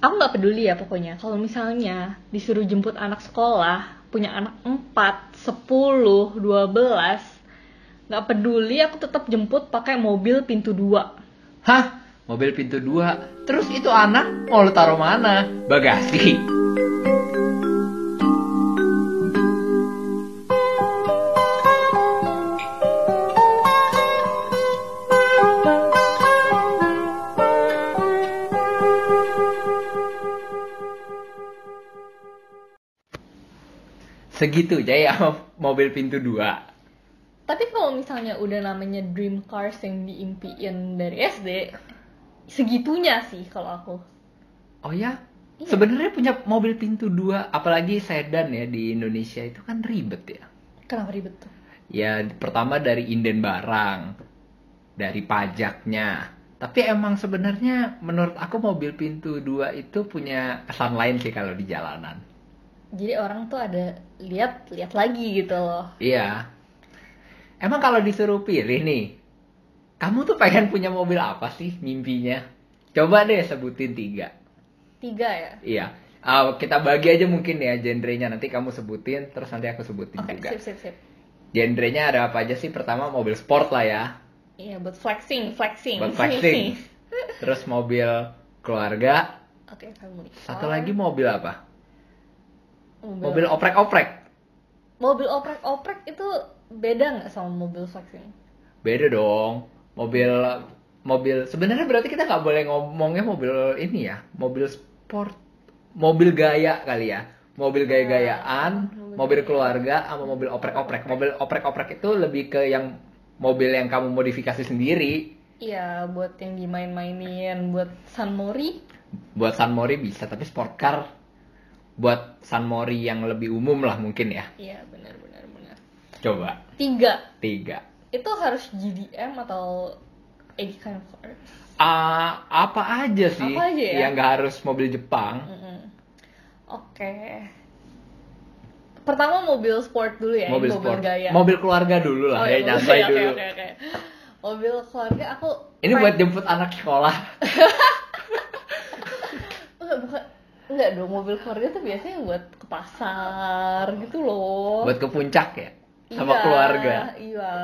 aku nggak peduli ya pokoknya kalau misalnya disuruh jemput anak sekolah punya anak 4, 10, 12 nggak peduli aku tetap jemput pakai mobil pintu dua Hah? Mobil pintu dua. Terus itu anak mau lu taruh mana? Bagasi. Segitu aja ya mobil pintu dua. tapi kalau misalnya udah namanya dream cars yang diimpiin dari SD segitunya sih kalau aku Oh ya? Iya. Sebenarnya punya mobil pintu dua, apalagi sedan ya di Indonesia itu kan ribet ya. kenapa ribet tuh Ya pertama dari inden barang, dari pajaknya. Tapi emang sebenarnya menurut aku mobil pintu dua itu punya kesan lain sih kalau di jalanan. Jadi orang tuh ada lihat lihat lagi gitu loh Iya. Emang kalau disuruh pilih nih, kamu tuh pengen punya mobil apa sih mimpinya? Coba deh sebutin tiga. tiga ya Iya. Ah, kita bagi aja mungkin ya genrenya nanti kamu sebutin terus nanti aku sebutin oke juga. sip sip sip Genrenya ada apa aja sih? Pertama mobil sport lah ya. iya buat flexing flexing Buat flexing. Terus mobil keluarga. oke family Satu lagi mobil apa? Mobil, oprek-oprek. mobil oprek oprek itu beda nggak sama mobil flexing Beda dong. Mobil mobil sebenarnya berarti kita nggak boleh ngomongnya mobil ini ya, mobil sport, mobil gaya kali ya. Mobil gaya-gayaan, mobil mobil keluarga sama mobil oprek-oprek. Mobil oprek-oprek itu lebih ke yang mobil yang kamu modifikasi sendiri. iya buat yang dimain-mainin buat San Mori Buat San Mori bisa, tapi sport car buat San Mori yang lebih umum lah mungkin ya. iya benar benar benar Coba tiga tiga. itu harus GDM atau any kind of car Ah, apa aja sih Apa aja ya? yang nggak harus mobil Jepang? Mm-mm. oke pertama mobil sport dulu ya ini mobil sport, gaya mobil keluarga dulu lah Oh, ya, iya, nyantai oke, dulu. oke, oke. mobil keluarga aku Ini buat jemput anak sekolah. Enggak, bukan enggak dong mobil keluarga tuh biasanya buat ke pasar gitu loh. Buat ke puncak ya, sama Iya, keluarga. iya.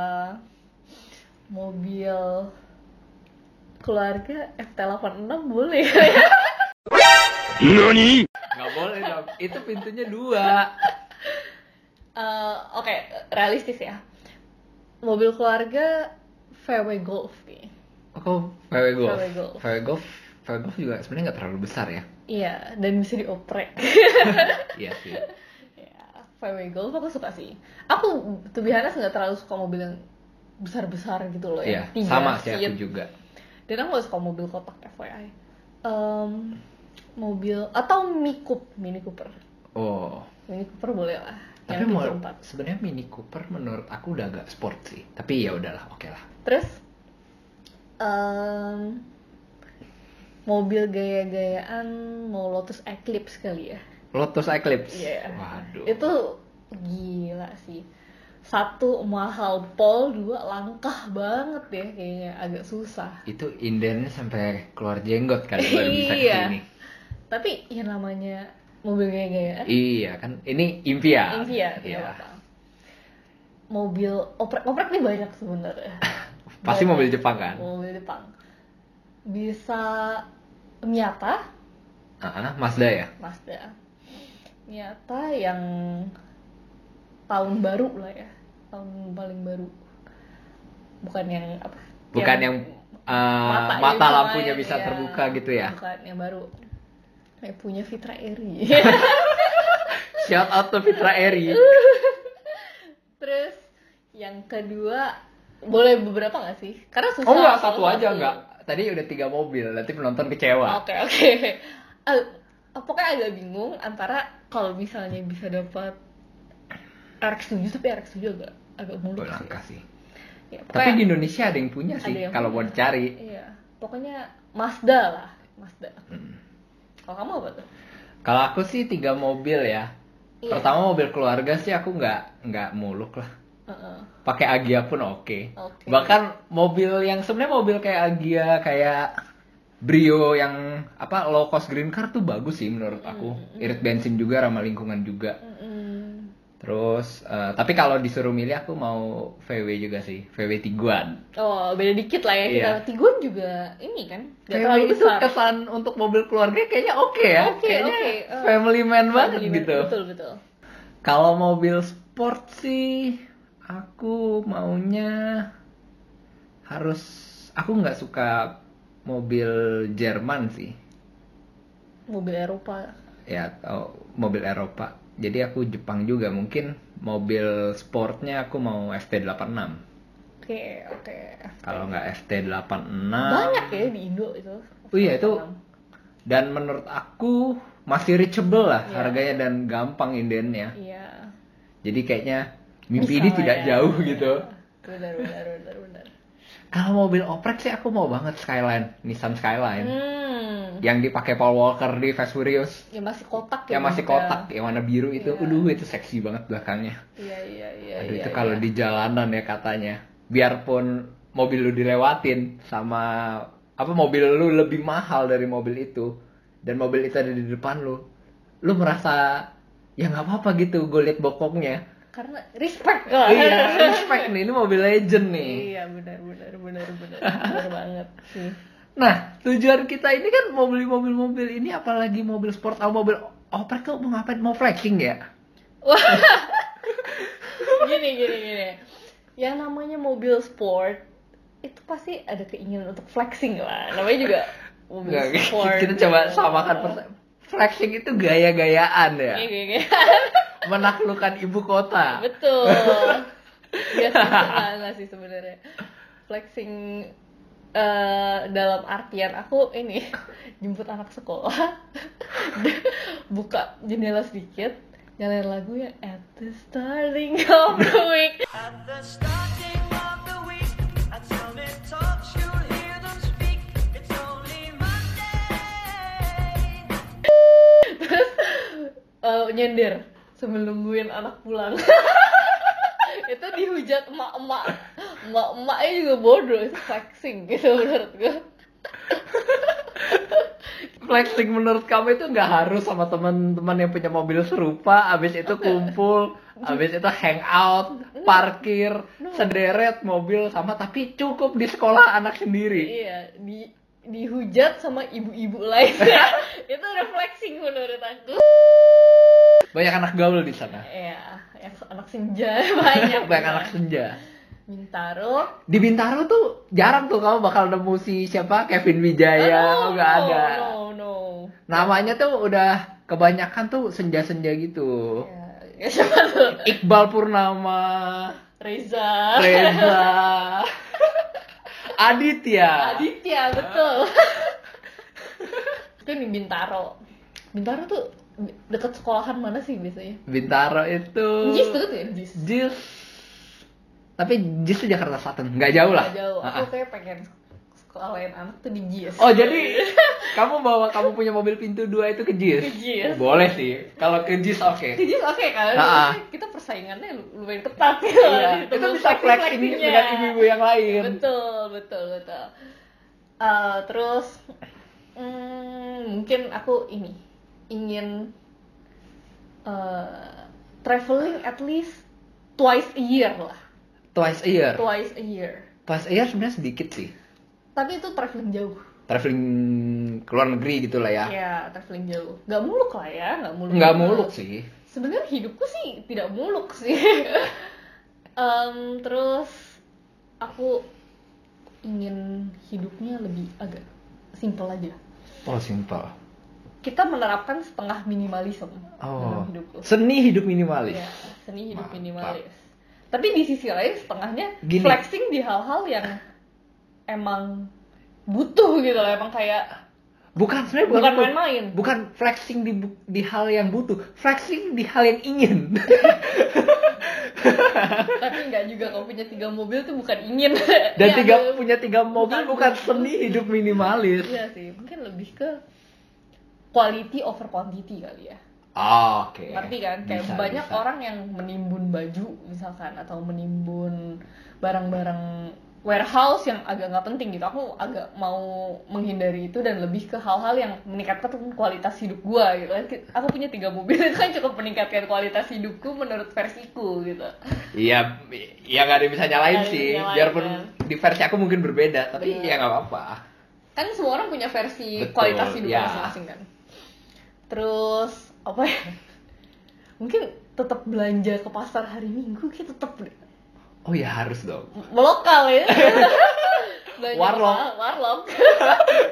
Mobil keluarga FT86 boleh. Nggak boleh dong, itu pintunya dua. Eh, oke realistis ya. Mobil keluarga VW Golf nih. Oh, VW Golf. VW Golf. VW Golf, Golf juga sebenarnya nggak terlalu besar ya. iya dan bisa dioprek Iya sih. ya Golf aku suka sih aku tuh biasanya nggak terlalu suka mobil yang besar besar gitu loh Iya, ya tiga sama sih aku juga. dan aku gak suka mobil kotak FYI Em, mobil atau Mini Coupe Mini Cooper Oh, Mini Cooper boleh lah tapi mau sebenarnya Mini Cooper menurut aku udah agak sport sih. Tapi ya udahlah, oke lah. terus em, mobil gaya-gayaan mau Lotus Eclipse kali ya Lotus Eclipse. Iya. Waduh. Itu gila sih. Satu mahal pol, dua langkah banget ya kayaknya agak susah. itu indennya sampai keluar jenggot kan baru bisa Iya. ke sini. Tapi ya namanya mobil gaya-gayaan. Iya kan, ini impian. Impian, Iya. ya apa. Mobil oprek-oprek nih banyak sebenarnya. Pasti Banyak. mobil Jepang kan? Mobil Jepang. Bisa Miata, Ah, Mazda ya. Mazda. Miata yang tahun baru lah ya. Tahun paling baru. Bukan yang apa? Bukan yang, uh, matanya mata bisa lampunya main, bisa iya. terbuka gitu ya. Bukan yang baru. Kayak punya Fitra Eri. Shout out to Fitra Eri. Terus yang kedua boleh beberapa gak sih? Karena susah. Oh enggak, satu aja enggak. Tadi udah tiga mobil, nanti penonton kecewa. Oke oke. Eh, pokoknya agak bingung antara kalau misalnya bisa dapat RX7 tapi RX7 agak agak muluk sih. langka sih. Ya, Tapi pokoknya- di Indonesia ada yang punya sih, yang kalau mau punya. dicari. Iya, pokoknya Mazda lah, Mazda. Hmm. Kalau kamu apa tuh? Kalau aku sih tiga mobil ya. Iya. Pertama mobil keluarga sih aku nggak nggak muluk lah. Heeh. Pakai Agia pun oke. Oke. Bahkan mobil yang sebenarnya mobil kayak Agia kayak Brio yang apa low cost green car tuh bagus sih menurut aku. Irit bensin juga ramah lingkungan juga. Mm-mm. Terus eh, tapi kalau disuruh milih aku mau VW juga sih, VW Tiguan. Oh, beda dikit lah ya. Kita Iya. Tiguan juga ini kan, gak terlalu itu besar. kesan untuk mobil keluarga kayaknya oke ya. Oke, kayaknya oke. Eh, family man banget Family man. gitu. Betul, betul. Kalau mobil sport sih aku maunya harus aku nggak suka mobil Jerman sih. Mobil Eropa. Ya atau mobil Eropa. Jadi aku Jepang juga mungkin mobil sportnya aku mau FT86. Oke, oke. Kalau nggak FT86 Banyak ya di Indo itu. Oh iya, itu dan menurut aku masih reachable lah Iya. harganya dan gampang indennya. Iya. Jadi kayaknya mimpi ini tidak ya. jauh gitu. Benar, benar, benar, benar. Kalau mobil oprek sih aku mau banget Skyline, Nissan Skyline. Hmm. Yang dipakai Paul Walker di Fast Furious. Ya masih kotak Yang masih juga. kotak, yang warna biru itu. Iya. Aduh, itu seksi banget belakangnya. Iya, iya, iya. Aduh, iya, itu kalau iya. di jalanan ya katanya. Biarpun mobil lu dilewatin sama apa mobil lu lebih mahal dari mobil itu dan mobil itu ada di depan lu. Lu merasa ya nggak apa-apa gitu gue liat bokongnya. Karena respect lah. iya, respect nih, ini mobil legend nih. Iya, benar, benar, benar, benar. Benar banget sih. Nah, tujuan kita ini kan mau beli mobil-mobil ini apalagi mobil sport atau mobil oprek tuh mau ngapain? Mau flexing ya? gini gini gini yang namanya mobil sport itu pasti ada keinginan untuk flexing lah namanya juga mobil Nggak, sport kita coba samakan perse- flexing itu gaya-gayaan ya. Iya, iya, iya. Menaklukkan ibu kota. betul Iya sih, enggak, enggak sih sebenarnya flexing eh, dalam artian aku ini jemput anak sekolah buka jendela sedikit nyalain lagu yang at the starting of the week At the starting of the week, at Summit Talks, you'll hear them speak. It's only Monday. terus eh, nyender sambil nungguin anak pulang. Itu dihujat emak-emak. Emak-emaknya juga bodoh itu flexing gitu menurut gue Flexing menurut kamu itu nggak harus sama teman-teman yang punya mobil serupa, abis itu kumpul, abis itu hangout, parkir, sederet mobil sama, tapi cukup di sekolah anak sendiri. iya di dihujat sama ibu-ibu lainnya. Itu udah flexing menurut aku Banyak anak gaul di sana. ya yang anak senja banyak. Banyak anak senja. Bintaro. Di Bintaro tuh jarang tuh kamu bakal nemu si siapa? Kevin Wijaya, Oh, nggak no, ada. no no. Namanya tuh udah kebanyakan tuh senja-senja gitu. ya, ya siapa tuh? Iqbal Purnama, Reza. Reza, Aditya. Aditya betul. Itu di Bintaro. Bintaro tuh dekat sekolahan mana sih biasanya Bintaro itu. Jis deket ya Jis Jis. Tapi Jis tuh Jakarta Selatan, nggak jauh lah. Nggak jauh aku kayak pengen sekolahin anak tuh di Jis Oh jadi kamu bawa kamu punya mobil pintu dua itu ke Jis? Ke Jis. Boleh sih. Kalau ke Jis oke. Ke Jis oke kan Ah, ah. kita persaingannya lu- lumayan ketat gitu Iya, itu bisa flexing dengan ibu-ibu yang lain. betul betul betul Eh, terus hmm, mungkin aku ini ingin eh, traveling at least twice a year lah Twice a year. twice a year Twice a year sebenarnya sedikit sih. tapi itu traveling jauh Traveling ke luar negeri gitu lah ya. ya traveling jauh nggak muluk lah ya nggak muluk banget. muluk sih. sebenarnya hidupku sih tidak muluk sih Em, terus aku ingin hidupnya lebih agak simple aja Oh simple. Kita menerapkan setengah minimalisme Oh. dalam hidupku Seni hidup minimalis. ya seni hidup Mantap. minimalis tapi di sisi lain setengahnya Gini. flexing di hal-hal yang emang butuh gitu loh emang kayak Bukan sebenarnya bukan main-main Bukan flexing di di hal yang butuh, flexing di hal yang ingin. tapi nggak juga kalau punya tiga mobil tuh bukan ingin Dan Ya, tiga punya tiga mobil Bukan bukan seni hidup minimalis. Iya sih, mungkin lebih ke quality over quantity kali ya. Oh, Oke. Ngerti kan? Kayak Bisa, banyak bisa. orang yang menimbun baju misalkan atau menimbun barang-barang warehouse yang agak nggak penting gitu aku agak mau menghindari itu dan lebih ke hal-hal yang meningkatkan kualitas hidup gua gitu aku punya tiga mobil itu kan cukup meningkatkan kualitas hidupku menurut versiku gitu Iya, ya nggak ada yang bisa nyalain yang sih. nyalain, Biarpun kan. di versi aku mungkin berbeda, tapi Bener. ya nggak apa-apa. kan semua orang punya versi Betul, kualitas hidup ya. masing-masing kan terus apa ya mungkin tetap belanja ke pasar hari minggu kita tetap. Oh ya harus dong. lokal ya Warlock. warlock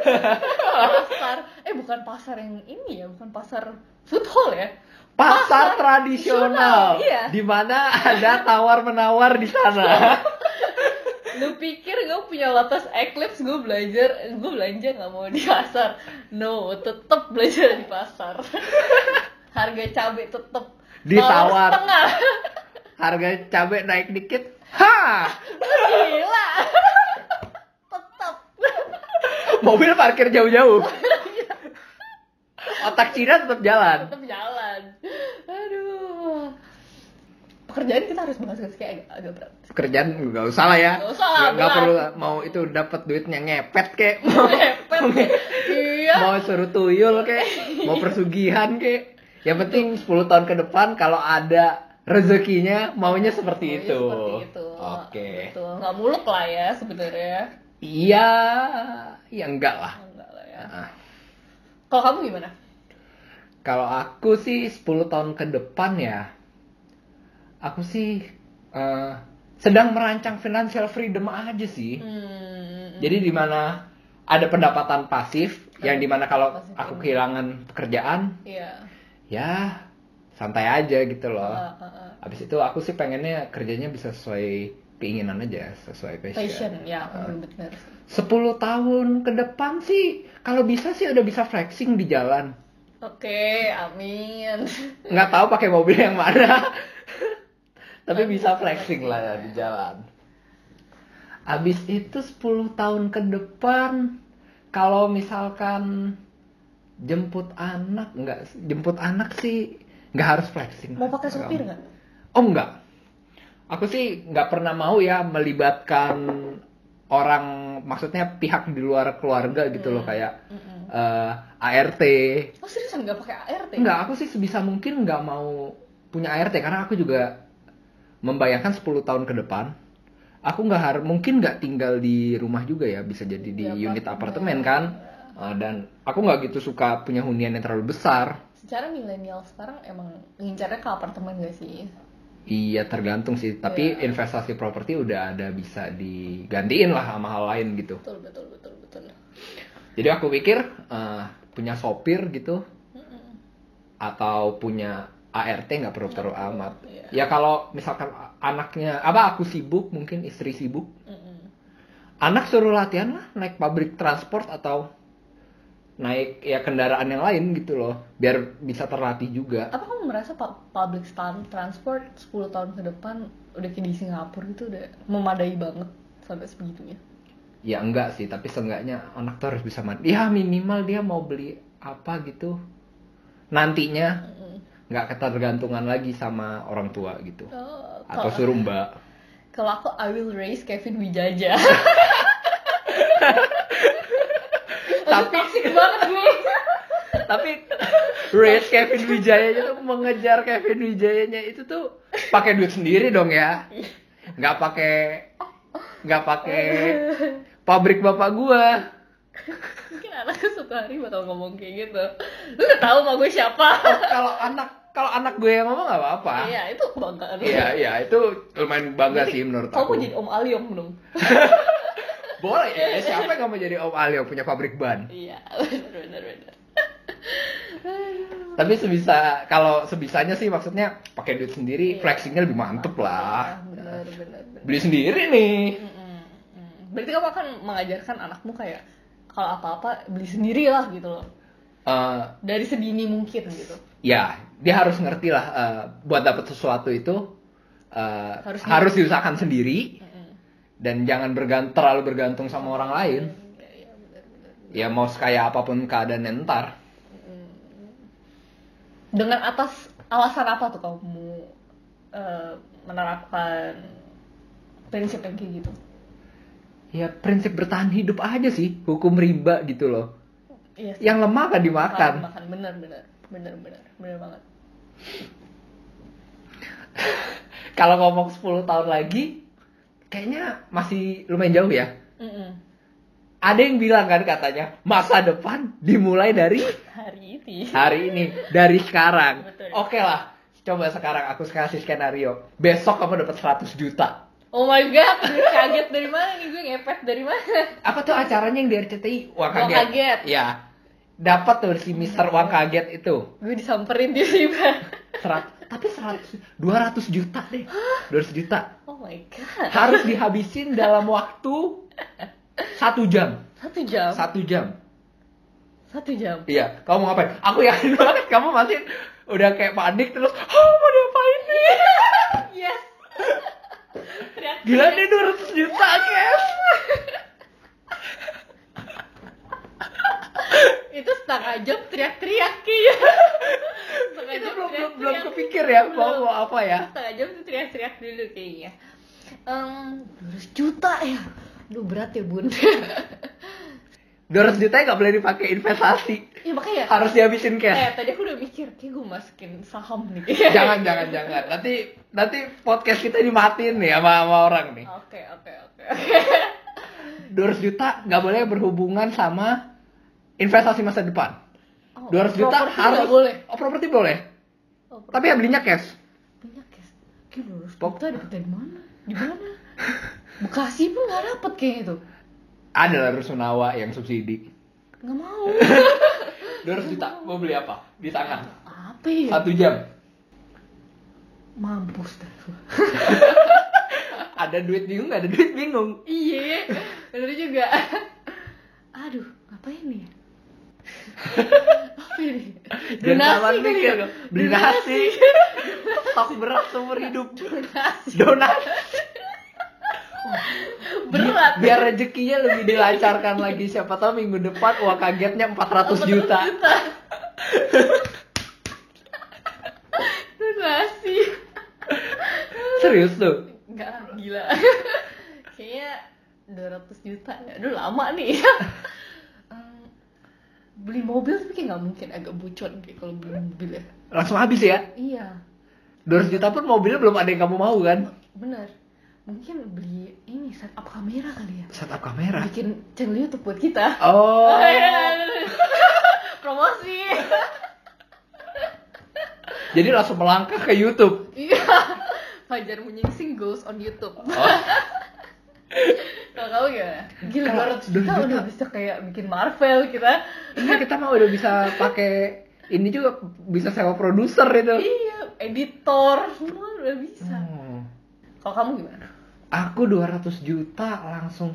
pasar eh bukan pasar yang ini ya bukan pasar food hall ya Pasar tradisional, iya. di mana ada tawar menawar di sana. Lu pikir gue punya latas Eclipse gue belajar gue belanja nggak mau di pasar no tetep belajar di pasar harga cabai tetep Ditawar. setengah Harga cabai naik dikit, ha! gila tetep Mobil parkir jauh-jauh. Otak Cina tetap jalan. tetep jalan aduh pekerjaan kita harus bahas kayak agak, agak berat Kerjaan nggak usah lah ya. Nggak usah lah, Nggak- nggak berat. perlu mau itu dapat duitnya ngepet kek. Mau, Ngepet. iya mau suruh tuyul kek, mau persugihan kek. Yang penting 10 tahun ke depan kalau ada rezekinya maunya seperti Maunya itu. seperti itu Oke. Betul. nggak muluk lah ya sebenarnya Iya, ya enggak lah. enggak lah ya Nah, kalau kamu gimana kalau aku sih 10 tahun ke depan ya, aku sih eh, sedang merancang financial freedom aja sih. Hmm. Jadi di mana ada pendapatan pasif, yang di mana kalau Pasif aku income. kehilangan pekerjaan, Iya. ya santai aja gitu loh. Ah, ah, ah. Habis itu aku sih pengennya kerjanya bisa sesuai keinginan aja, sesuai passion. Passion, ya, Ah. benar. 10 tahun ke depan sih, kalau bisa sih udah bisa flexing di jalan. Oke, amin. nggak tahu pakai mobil yang mana tapi bisa flexing lah ya di jalan. Abis itu 10 tahun ke depan kalau misalkan jemput anak nggak jemput anak sih nggak harus flexing. Mau pakai supir nggak? oh enggak aku sih nggak pernah mau ya melibatkan orang maksudnya pihak di luar keluarga gitu loh kayak Mm-mm. eh, ART Oh seriusan nggak pakai ART? Enggak, aku sih sebisa mungkin nggak mau punya ART karena aku juga membayangkan 10 tahun ke depan aku nggak harus mungkin nggak tinggal di rumah juga ya bisa jadi di Di unit apartemen. kan Uh, dan aku nggak gitu suka punya hunian yang terlalu besar Secara milenial sekarang emang ngincarnya ke apartemen gak sih? iya tergantung sih tapi Iya. investasi properti udah ada bisa digantiin lah sama hal lain gitu Betul, betul, betul, betul. jadi aku pikir uh, punya sopir gitu Mm-mm. atau punya ART nggak perlu perlu perlu, amat. iya. Ya kalau misalkan anaknya apa aku sibuk mungkin istri sibuk, anak suruh latihan lah naik public transport atau naik ya kendaraan yang lain gitu loh, biar bisa terlatih juga. Apa kamu merasa pu- public transport 10 tahun ke depan udah kayak di Singapura gitu udah memadai banget sampai sebegitunya? Ya enggak sih, tapi seenggaknya anak tuh harus bisa mandi. Ya minimal dia mau beli apa gitu. Nantinya. Nggak ketergantungan lagi sama orang tua gitu. Oh, Atau suruh mbak. Kalau aku I will raise Kevin Wijaja. Tapi Toxic banget gue. tapi Race Kevin Wijaya tuh mengejar Kevin Wijayanya itu tuh pakai duit sendiri dong ya nggak pakai nggak pakai pabrik bapak gua Mungkin anakku suatu hari bakal ngomong kayak gitu. Lu udah tahu sama gue siapa? kalau anak kalau anak gue yang ngomong nggak apa-apa Iya, itu kebanggaan. iya iya itu lumayan bangga Berarti sih menurut Kamu aku mau jadi Om Aliong dong? boleh ya siapa yang mau jadi Om Alio punya pabrik ban Iya, bener bener. tapi sebisa kalau sebisanya sih maksudnya pakai duit sendiri Iya. flexingnya lebih mantep lah Bener bener bener. beli sendiri nih mm. Berarti kamu akan mengajarkan anakmu kayak kalau apa-apa beli sendiri lah gitu loh. Eh, Dari sedini mungkin gitu. ya dia harus ngerti lah eh, buat dapat sesuatu itu eh, Harus harus, diusahakan sendiri dan jangan bergantung terlalu bergantung sama orang lain bener bener. ya mau sekaya apa pun keadaannya ntar Dengan atas alasan apa tuh kamu eh, menerapkan prinsip yang kayak gitu? Ya prinsip bertahan hidup aja sih hukum riba gitu loh Iya sih. yang lemah kan dimakan makan, makan bener bener bener bener bener banget. kalau ngomong 10 tahun lagi kayaknya masih lumayan jauh ya Mm-mm. ada yang bilang kan katanya masa depan dimulai dari Hari ini. hari ini dari sekarang Betul. oke lah coba sekarang aku kasih skenario besok kamu dapat 100 juta Oh my god, gue kaget dari mana nih gue ngepet dari mana? apa tuh acaranya yang di RCTI uang Uang kaget kaget. ya dapat tuh si Mister uang kaget itu Gue disamperin tiba-tiba. Serat, tapi 100 200 juta deh 200 juta Oh my god. harus dihabisin dalam waktu satu jam Satu jam. satu jam Satu jam. iya kamu mau ngapain aku yakin banget kamu masih udah kayak panik terus oh mau diapain nih Yes. Teriak. gila nih 200 juta guys Itu setengah jam teriak-teriak kayaknya. Setengah itu jam belum belum belum teriak-teriak. kepikir ya mau Belum. mau apa ya Setengah jam tuh teriak-teriak dulu kayaknya. Ehm, 200 juta ya. Aduh berat ya bun. 200 juta nggak boleh dipakai investasi ya makanya. harus dihabisin Eh cash tadi aku udah mikir, kayak gue masukin saham nih. jangan jangan jangan nanti nanti podcast kita dimatiin nih sama, sama orang nih Oke oke oke. 200 juta nggak boleh berhubungan sama investasi masa depan Oh, 200 juta harus boleh. oh properti boleh Oh, tapi ya belinya cash punya cash. Kayak 200 Pok- juta dapet dari mana? Di mana? Bekasi pun nggak dapet kayaknya tuh. Ada lah Rusunawa yang subsidi Nggak mau. 200 juta mau beli apa di tangan Apa ya? satu jam Mampus dah. ada duit bingung ada duit bingung iya, bener juga. Aduh, apa ini? apa ini? Kali mikir ya? beli nasi stok beras seumur hidup Donasi. donasi Berat. biar rezekinya lebih dilancarkan lagi siapa tahu minggu depan uang kagetnya 400 juta Donasi. serius tuh Enggak, gila. Kayaknya 200 juta ya. Aduh, lama nih. Em, beli mobil tapi kayak nggak mungkin agak bucon kayak kalau beli mobil ya. langsung habis ya Iya, 200 juta pun mobilnya belum ada yang kamu mau kan bener. Mungkin beli ini setup kamera kali ya. setup kamera Bikin channel YouTube buat kita. oh Promosi. jadi langsung melangkah ke YouTube Iya. Fajar Menyingsing goes on YouTube. oh. Kalau kamu gimana? Gila, Kalau 200 juta 200 udah bisa kayak bikin Marvel kita. iya kita mah udah bisa pakai ini juga bisa sewa produser itu Iya, editor semua udah bisa. Hmm. Kalau kamu gimana? Aku 200 juta langsung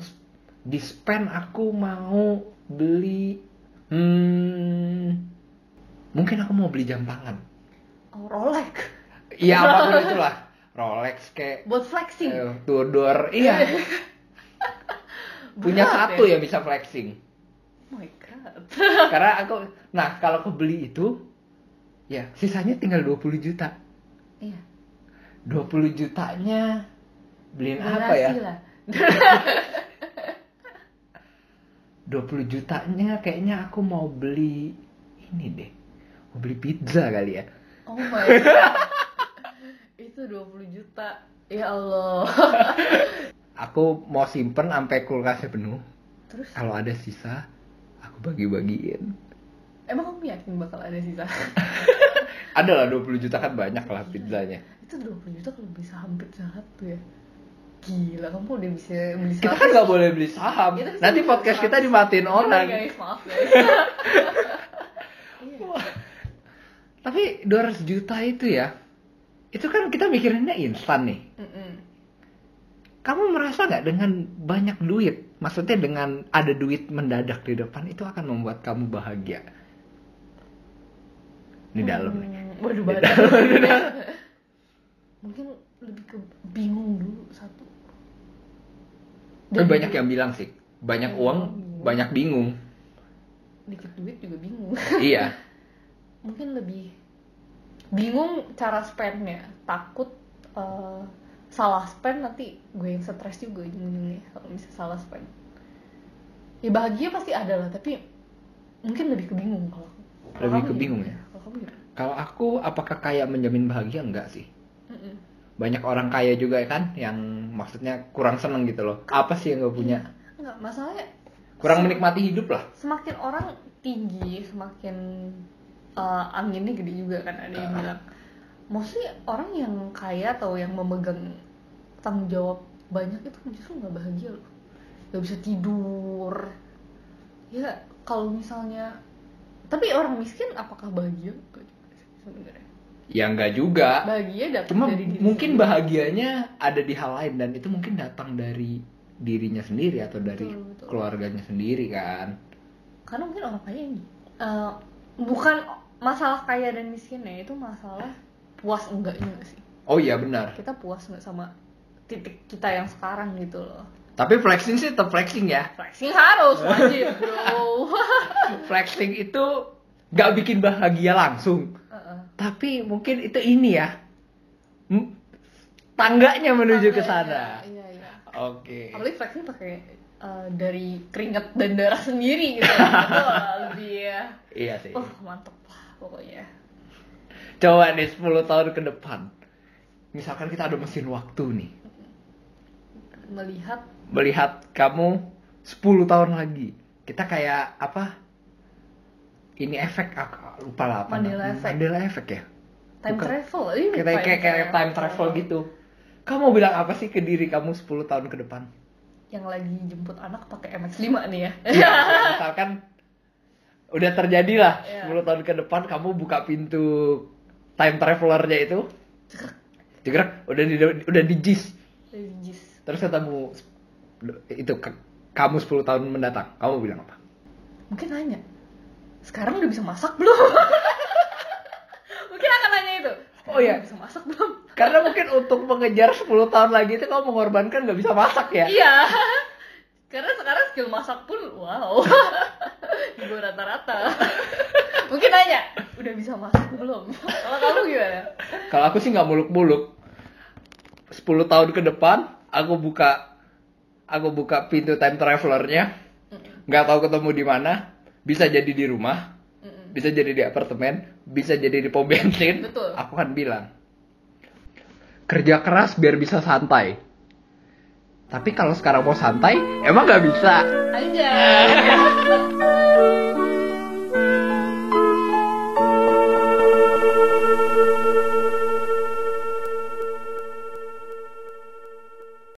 di spend aku mau beli hmm mungkin aku mau beli jam tangan Oh, Rolex. iya apa pun itulah Rolex kayak Buat flexing. eh, Tudor iya punya Berat satu ya? yang bisa flexing Oh my god. karena aku nah kalau kebeli itu ya sisanya tinggal 20 juta Iya. 20 jutanya beliin apa ya lah. 20 jutanya kayaknya aku mau beli ini deh. Mau beli pizza kali ya. Oh my god. Itu 20 juta. Ya Allah. Aku mau simpen sampai kulkasnya penuh. Terus Kalau ada sisa, aku bagi-bagiin. emang kamu yakin bakal ada sisa? Ada lah 20 juta kan banyak lah pizzanya. itu 20 juta kalau pizza Hut tuh ya. Gila, kamu udah bisa beli Kita saham. kan nggak boleh beli saham. Kita Nanti podcast saham. kita dimatiin orang. guys, maaf guys. Tapi 200 juta itu ya, itu kan kita mikirinnya instan nih. Mm-mm. Kamu merasa nggak dengan banyak duit, maksudnya dengan ada duit mendadak di depan itu akan membuat kamu bahagia? Di dalam nih. Hmm, Waduh, Di dalam. Mungkin lebih ke bingung dulu satu. Tapi banyak yang bilang sih, banyak Hmm. uang, banyak bingung. dikit duit juga bingung. iya, Mungkin lebih bingung cara spendnya. Takut eh, salah spend nanti gue yang stres juga ujung-ujungnya kalau bisa salah spend. ya bahagia pasti ada lah tapi mungkin lebih kebingung kalau Lebih kebingung ya? kalau aku apakah kaya menjamin bahagia enggak sih? Mm-mm. Banyak orang kaya juga kan yang maksudnya kurang seneng gitu loh. Apa sih yang gak punya? Enggak, masalahnya Kurang menikmati hidup lah. semakin orang tinggi semakin eh, anginnya gede juga kan ada yang Ah. bilang mostly orang yang kaya atau yang memegang tanggung jawab banyak itu justru nggak bahagia loh nggak bisa tidur ya kalau misalnya tapi orang miskin apakah bahagia sebenarnya Ya enggak juga. bahagia dapat Cuma dari diri mungkin sendiri. bahagianya ada di hal lain dan itu mungkin datang dari dirinya sendiri atau dari Betul, betul. keluarganya sendiri kan. karena mungkin orang kaya ini eh, bukan masalah kaya dan miskinnya itu masalah puas enggaknya nggak sih Oh iya benar. kita puas nggak sama titik kita yang sekarang gitu loh Tapi flexing sih tetap flexing ya. flexing harus wajib bro flexing itu nggak bikin bahagia langsung. Tapi mungkin itu ini ya. M- Tangganya menuju ke sana. iya iya Oke. apalagi flexing pakai eh, dari keringat dan darah sendiri gitu itu lebih ya Iya sih. oh mantep lah pokoknya Coba nih 10 tahun ke depan. Misalkan kita ada mesin waktu nih. melihat Melihat kamu 10 tahun lagi. Kita kayak apa? Ini efek aku lupa lah apa. Mandela effect. Mandela effect ya. time Bukan. travel ini Kita kayak kayak time travel gitu. Kamu mau bilang apa sih ke diri kamu 10 tahun ke depan? yang lagi jemput anak pakai MX-5 nih ya Ya, misalkan udah terjadi lah Iya. 10 tahun ke depan kamu buka pintu time travelernya itu Jegrek, udah di udah di jis Jis. terus ketemu itu ke- kamu 10 tahun mendatang kamu bilang apa mungkin nanya sekarang udah bisa masak belum? Mungkin akan nanya itu. Oh, iya. Bisa masak belum? Karena mungkin untuk mengejar 10 tahun lagi itu kamu mengorbankan nggak bisa masak ya? Iya. Karena sekarang skill masak pun wow. Di bawah rata-rata. Mungkin nanya udah bisa masak belum? Kalau kamu gimana? Kalau aku sih nggak muluk-muluk. 10 tahun ke depan aku buka aku buka pintu time travelernya. Nggak tahu ketemu di mana bisa jadi di rumah Mm-mm. bisa jadi di apartemen bisa jadi di pom bensin Betul. aku kan bilang kerja keras biar bisa santai tapi kalau sekarang mau santai emang nggak bisa aja